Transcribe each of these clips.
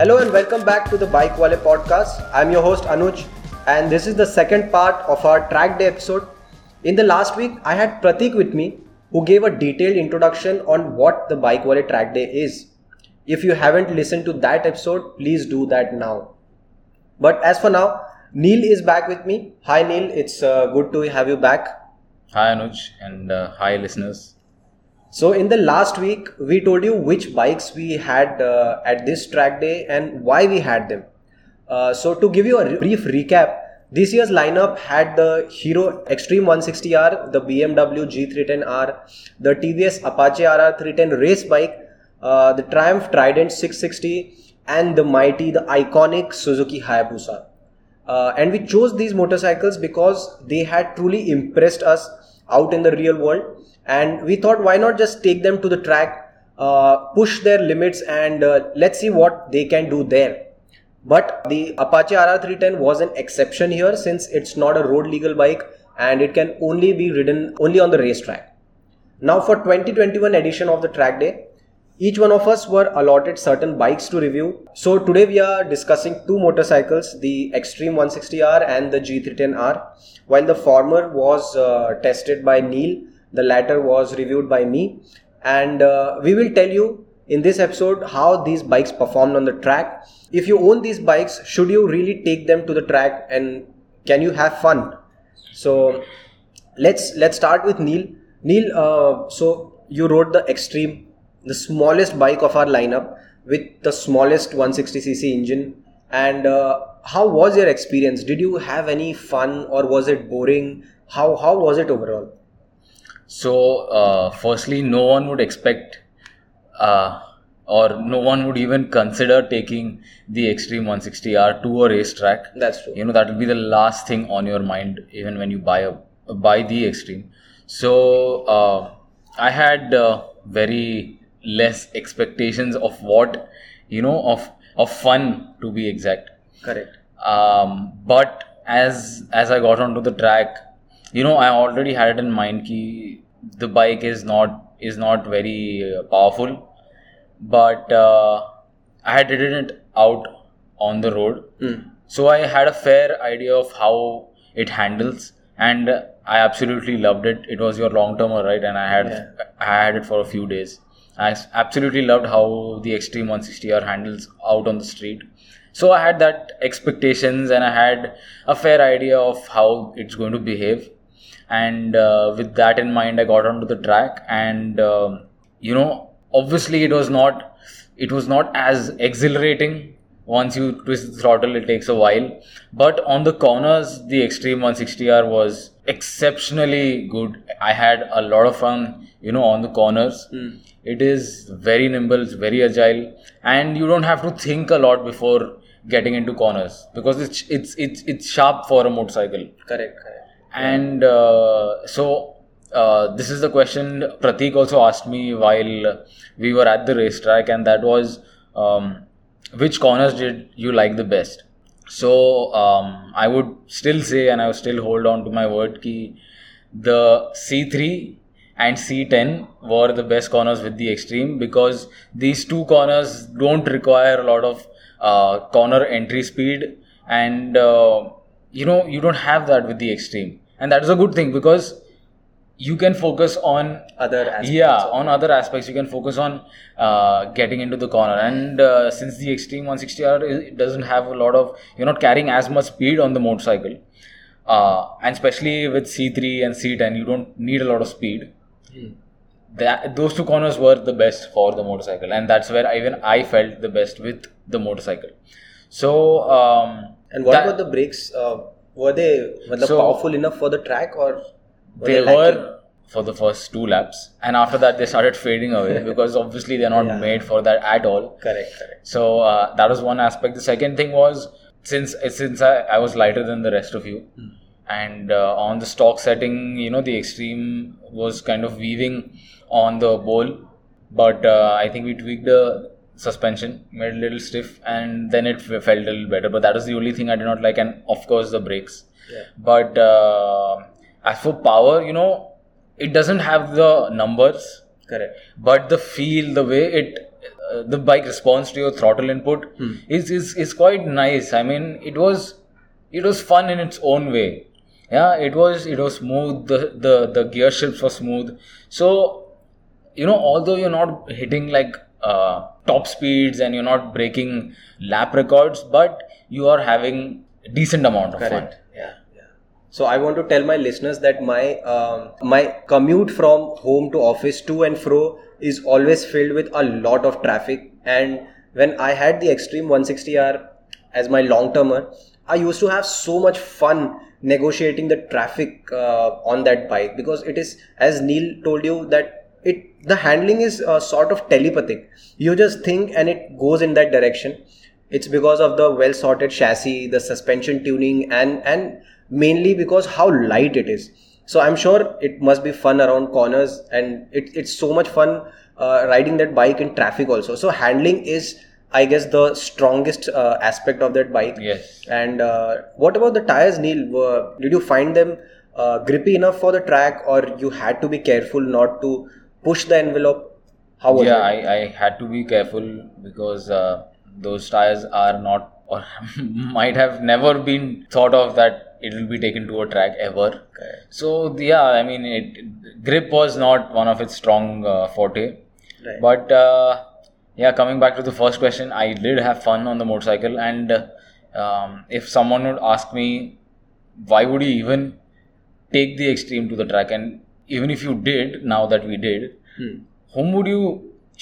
Hello and welcome back to the Bike Wale podcast. I'm your host Anuj, and this is the second part of our track day episode. In the last week, I had Pratik with me who gave a detailed introduction on what the Bike Wale track day is. If you haven't listened to that episode, please do that now. But as for now, Neil is back with me. Hi Neil, it's uh, good to have you back. Hi Anuj and uh, hi listeners. So in the last week, we told you which bikes we had uh, at this track day and why we had them. Uh, so to give you a brief recap, this year's lineup had the Hero Xtreme 160R, the BMW G310R, the TVS Apache RR 310 race bike, uh, the Triumph Trident 660, and the mighty, the iconic Suzuki Hayabusa. Uh, and we chose these motorcycles because they had truly impressed us out in the real world and we thought why not just take them to the track uh, push their limits and uh, let's see what they can do there. But the apache rr310 was an exception here since it's not a road legal bike and it can only be ridden only on the racetrack. Now for 2021 edition of the track day each one of us were allotted certain bikes to review. So today we are discussing two motorcycles the Xtreme 160r and the g310r while the former was uh, tested by neil the latter was reviewed by me, and uh, we will tell you in this episode how these bikes performed on the track. If you own these bikes, should you really take them to the track and can you have fun? So let's let's start with Neil. Neil, uh, so you rode the Xtreme, the smallest bike of our lineup with the smallest 160cc engine. And uh, how was your experience? Did you have any fun or was it boring? How how was it overall? So, uh, firstly, no one would expect, uh, or no one would even consider taking the Xtreme 160R to a racetrack. That's true. You know that will be the last thing on your mind, even when you buy a buy the Xtreme. So, uh, I had uh, very less expectations of what you know of of fun to be exact. Correct. Um, but as as I got onto the track you know i already had it in mind ki the bike is not is not very uh, powerful but uh, i had ridden it out on the road. Mm. so i had a fair idea of how it handles and i absolutely loved it. It was your long term right? And i had i had it for a few days. I absolutely loved how the Xtreme 160r handles out on the street. So i had that expectations and i had a fair idea of how it's going to behave and uh, with that in mind i got onto the track and um, you know obviously it was not it was not as exhilarating. Once you twist the throttle it takes a while. But on the corners the Xtreme 160r was exceptionally good. I had a lot of fun you know on the corners. It is very nimble it's very agile and you don't have to think a lot before getting into corners because it's it's it's, it's sharp for a motorcycle. Correct. Correct. And uh, so uh, this is the question Pratik also asked me while we were at the racetrack, and that was um, which corners did you like the best? So um, I would still say, and I would still hold on to my word, ki the C3 and C10 were the best corners with the Xtreme because these two corners don't require a lot of uh, corner entry speed. And uh, you know you don't have that with the Xtreme and that is a good thing because you can focus on Other aspects. yeah on other aspects. You can focus on uh, getting into the corner. And uh, since the Xtreme 160r doesn't have a lot of you're not carrying as much speed on the motorcycle uh, and especially with c3 and c10 you don't need a lot of speed. That those two corners were the best for the motorcycle. And that's where even i felt the best with the motorcycle. So um, And what that- about the brakes? Uh, were they were they So- powerful enough for the track or were they lacking? were for the first two laps and after that they started fading away because obviously they're not Yeah. made for that at all correct? Correct. so uh, that was one aspect the second thing was since since I, I was lighter than the rest of you and uh, on the stock setting you know the Xtreme was kind of weaving on the bowl but uh, i think we tweaked the suspension made a little stiff and then it f- felt a little better but that was the only thing i did not like and of course the brakes Yeah. but uh, as for power you know it doesn't have the numbers Correct. but the feel the way it uh, the bike responds to your throttle input Hmm. is, is is quite nice. I mean, it was it was fun in its own way. Yeah, it was it was smooth. The the the gear shifts were smooth. So you know, although you're not hitting like uh, top speeds and you're not breaking lap records, but you are having decent amount of Correct. fun. Yeah. So I want to tell my listeners that my um, my commute from home to office to and fro is always filled with a lot of traffic. And when I had the Xtreme 160R as my long termer, I used to have so much fun negotiating the traffic uh, on that bike because it is, as Neil told you, that it the handling is uh, sort of telepathic. You just think and it goes in that direction. It's because of the well sorted chassis the suspension tuning and and mainly because how light it is. So i'm sure it must be fun around corners and it, it's so much fun uh, riding that bike in traffic also. So handling is i guess the strongest uh, aspect of that bike. Yes. and uh, what about the tires neil? Were- did you find them uh, grippy enough for the track or you had to be careful not to push the envelope how was yeah, it I, I had to be careful because uh, those tires are not or might have never been thought of that it will be taken to a track ever. Correct. So yeah, I mean, it grip was not one of its strong uh, forte. Right. But uh, yeah, coming back to the first question, I did have fun on the motorcycle, and um, if someone would ask me, why would you even take the Xtreme to the track, and even if you did, now that we did, Hmm. whom would you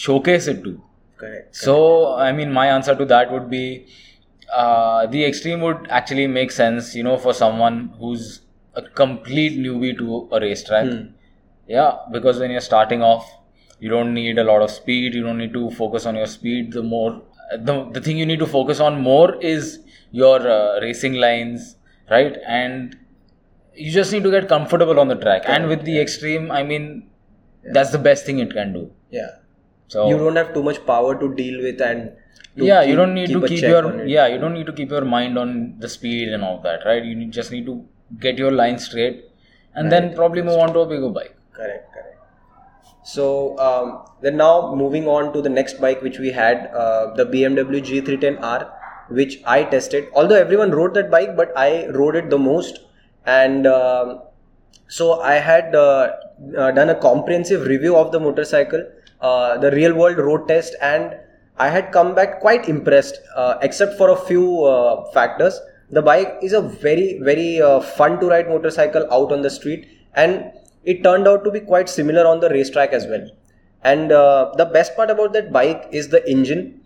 showcase it to? correct So, I mean, my answer to that would be uh, the Xtreme would actually make sense, you know, for someone who's a complete newbie to a racetrack. Hmm. Yeah, because when you're starting off, you don't need a lot of speed. You don't need to focus on your speed. The more, the, the thing you need to focus on more is your uh, racing lines, right? And you just need to get comfortable on the track. And with the Xtreme, I mean, that's the best thing it can do. yeah. So you don't have too much power to deal with and yeah you don't need to keep your yeah you don't need to keep your mind on the speed and all that right? You need, just need to get your line straight and then probably move on to a bigger bike. Correct correct. So um, then now moving on to the next bike which we had uh, the bmw g310r which i tested. Although everyone rode that bike but i rode it the most and um, so i had uh, uh, done a comprehensive review of the motorcycle uh, the real world road test and i had come back quite impressed uh, except for a few uh, factors. The bike is a very very uh, fun to ride motorcycle out on the street and it turned out to be quite similar on the racetrack as well. And the best part about that bike is the engine.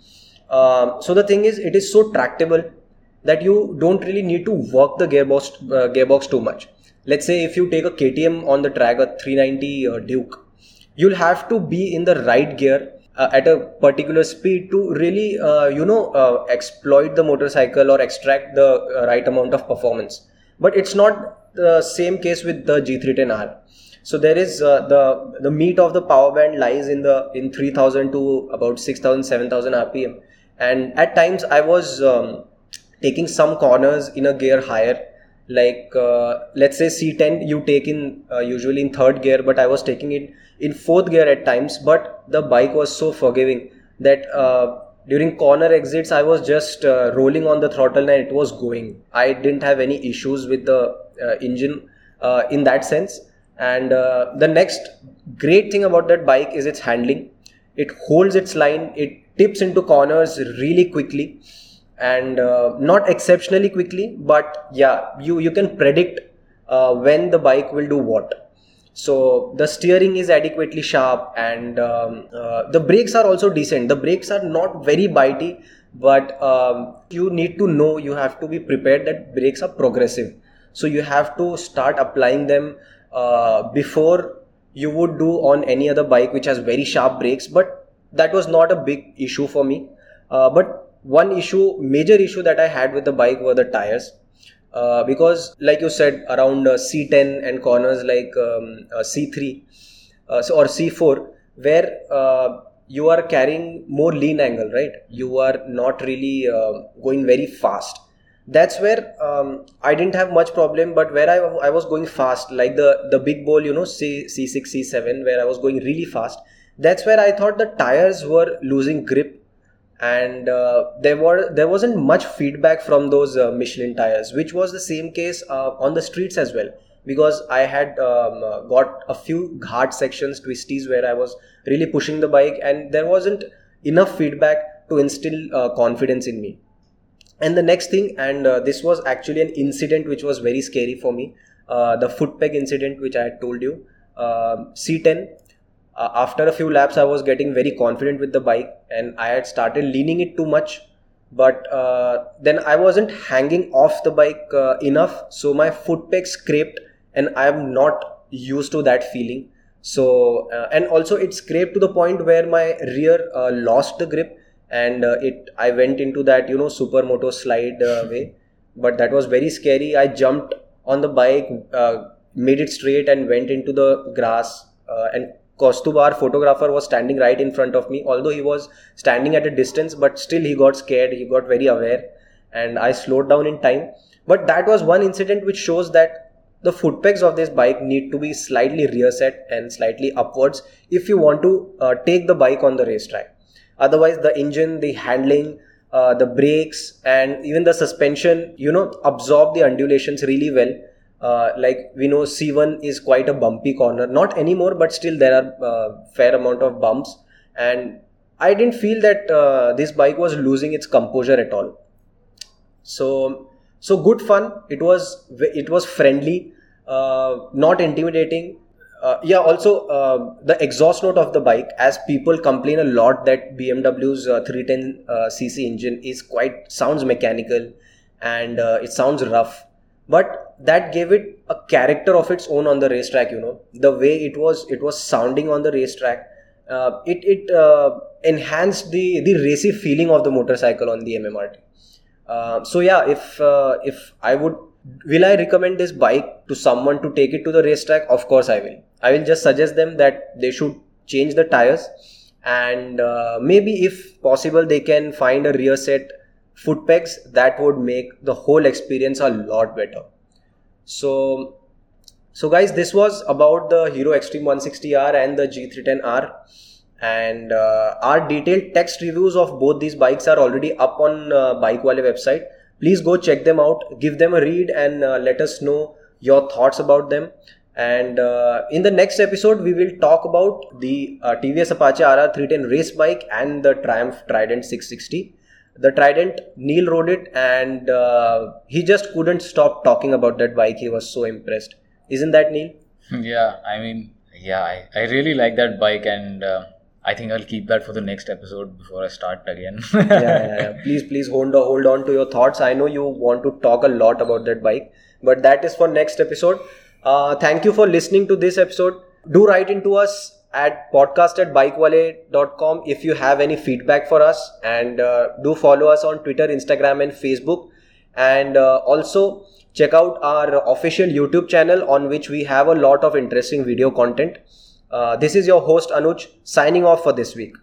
Um, so the thing is it is so tractable that you don't really need to work the gearbox uh, gearbox too much. Let's say if you take a ktm on the track a 390 uh, duke you'll have to be in the right gear uh, at a particular speed to really uh, you know uh, exploit the motorcycle or extract the uh, right amount of performance. But it's not the same case with the g310r so there is uh, the the meat of the power band lies in the in 3000 to about 6000 7000 rpm and at times i was um, taking some corners in a gear higher like uh, let's say c10 you take in uh, usually in third gear but i was taking it in fourth gear at times but the bike was so forgiving that uh, during corner exits i was just uh, rolling on the throttle and it was going. I didn't have any issues with the uh, engine uh, in that sense. And the next great thing about that bike is its handling. It holds its line it tips into corners really quickly and uh, not exceptionally quickly but yeah you you can predict uh, when the bike will do what. So the steering is adequately sharp and um, uh, the brakes are also decent. The brakes are not very bitey but um, you need to know you have to be prepared that brakes are progressive. So you have to start applying them uh, before you would do on any other bike which has very sharp brakes but that was not a big issue for me. Uh, but one issue major issue that i had with the bike were the tires. Uh, because like you said around uh, c10 and corners like um, uh, c3 uh, so, or c4 where uh, you are carrying more lean angle right? You are not really uh, going very fast. That's where um, i didn't have much problem but where I, I was going fast like the the big ball you know C, c6 c7 where i was going really fast. That's where i thought the tires were losing grip and uh, there were there wasn't much feedback from those uh, Michelin tires, which was the same case uh, on the streets as well. Because I had um, uh, got a few hard sections, twisties, where I was really pushing the bike, and there wasn't enough feedback to instill uh, confidence in me. And the next thing, and uh, this was actually an incident which was very scary for me, the foot peg incident, which I had told you. C10 uh, after a few laps i was getting very confident with the bike and i had started leaning it too much. But uh, then i wasn't hanging off the bike uh, enough. So my foot peg scraped and i am not used to that feeling. So uh, and also it scraped to the point where my rear uh, lost the grip and uh, it i went into that you know supermoto slide way. But that was very scary. I jumped on the bike made it straight and went into the grass and Kaustubh, our photographer, was standing right in front of me. Although he was standing at a distance, but still he got scared. He got very aware, and I slowed down in time. But that was one incident which shows that the foot pegs of this bike need to be slightly rear set and slightly upwards if you want to uh, take the bike on the racetrack. Otherwise, the engine, the handling, uh, the brakes, and even the suspension, you know, absorb the undulations really well uh, like we know C1 is quite a bumpy corner. Not anymore, but still there are uh, fair amount of bumps. And I didn't feel that uh, this bike was losing its composure at all. So so good fun. It was it was friendly, uh, not intimidating. Uh, yeah. Also, the exhaust note of the bike, as people complain a lot that BMW's 310 cc engine is quite sounds mechanical and it sounds rough but that gave it a character of its own on the racetrack you know. The way it was it was sounding on the racetrack uh, it it uh, enhanced the the racy feeling of the motorcycle on the mmrt uh, so yeah if uh, if i would will i recommend this bike to someone to take it to the racetrack? Of course i will. I will just suggest them that they should change the tires and uh, maybe if possible they can find a rear set foot pegs that would make the whole experience a lot better. So so guys this was about the hero xtreme 160r and the g310r and uh, our detailed text reviews of both these bikes are already up on uh, bikewale website. Please go check them out give them a read and uh, let us know your thoughts about them. And uh, in the next episode we will talk about the uh, tvs apache rr 310 race bike and the triumph trident 660 the Trident, Neil rode it and uh, he just couldn't stop talking about that bike. He was so impressed. Isn't that Neil? Yeah, I mean, yeah, I, I really like that bike and uh, I think I'll keep that for the next episode before I start again. yeah, yeah, yeah, Please, please hold, on, hold on to your thoughts. I know you want to talk a lot about that bike, but that is for next episode. Uh, thank you for listening to this episode. Do write into us at podcast at bikewale.com if you have any feedback for us. And uh, do follow us on twitter instagram and facebook. And uh, also check out our official youtube channel on which we have a lot of interesting video content. Uh, this is your host anuj signing off for this week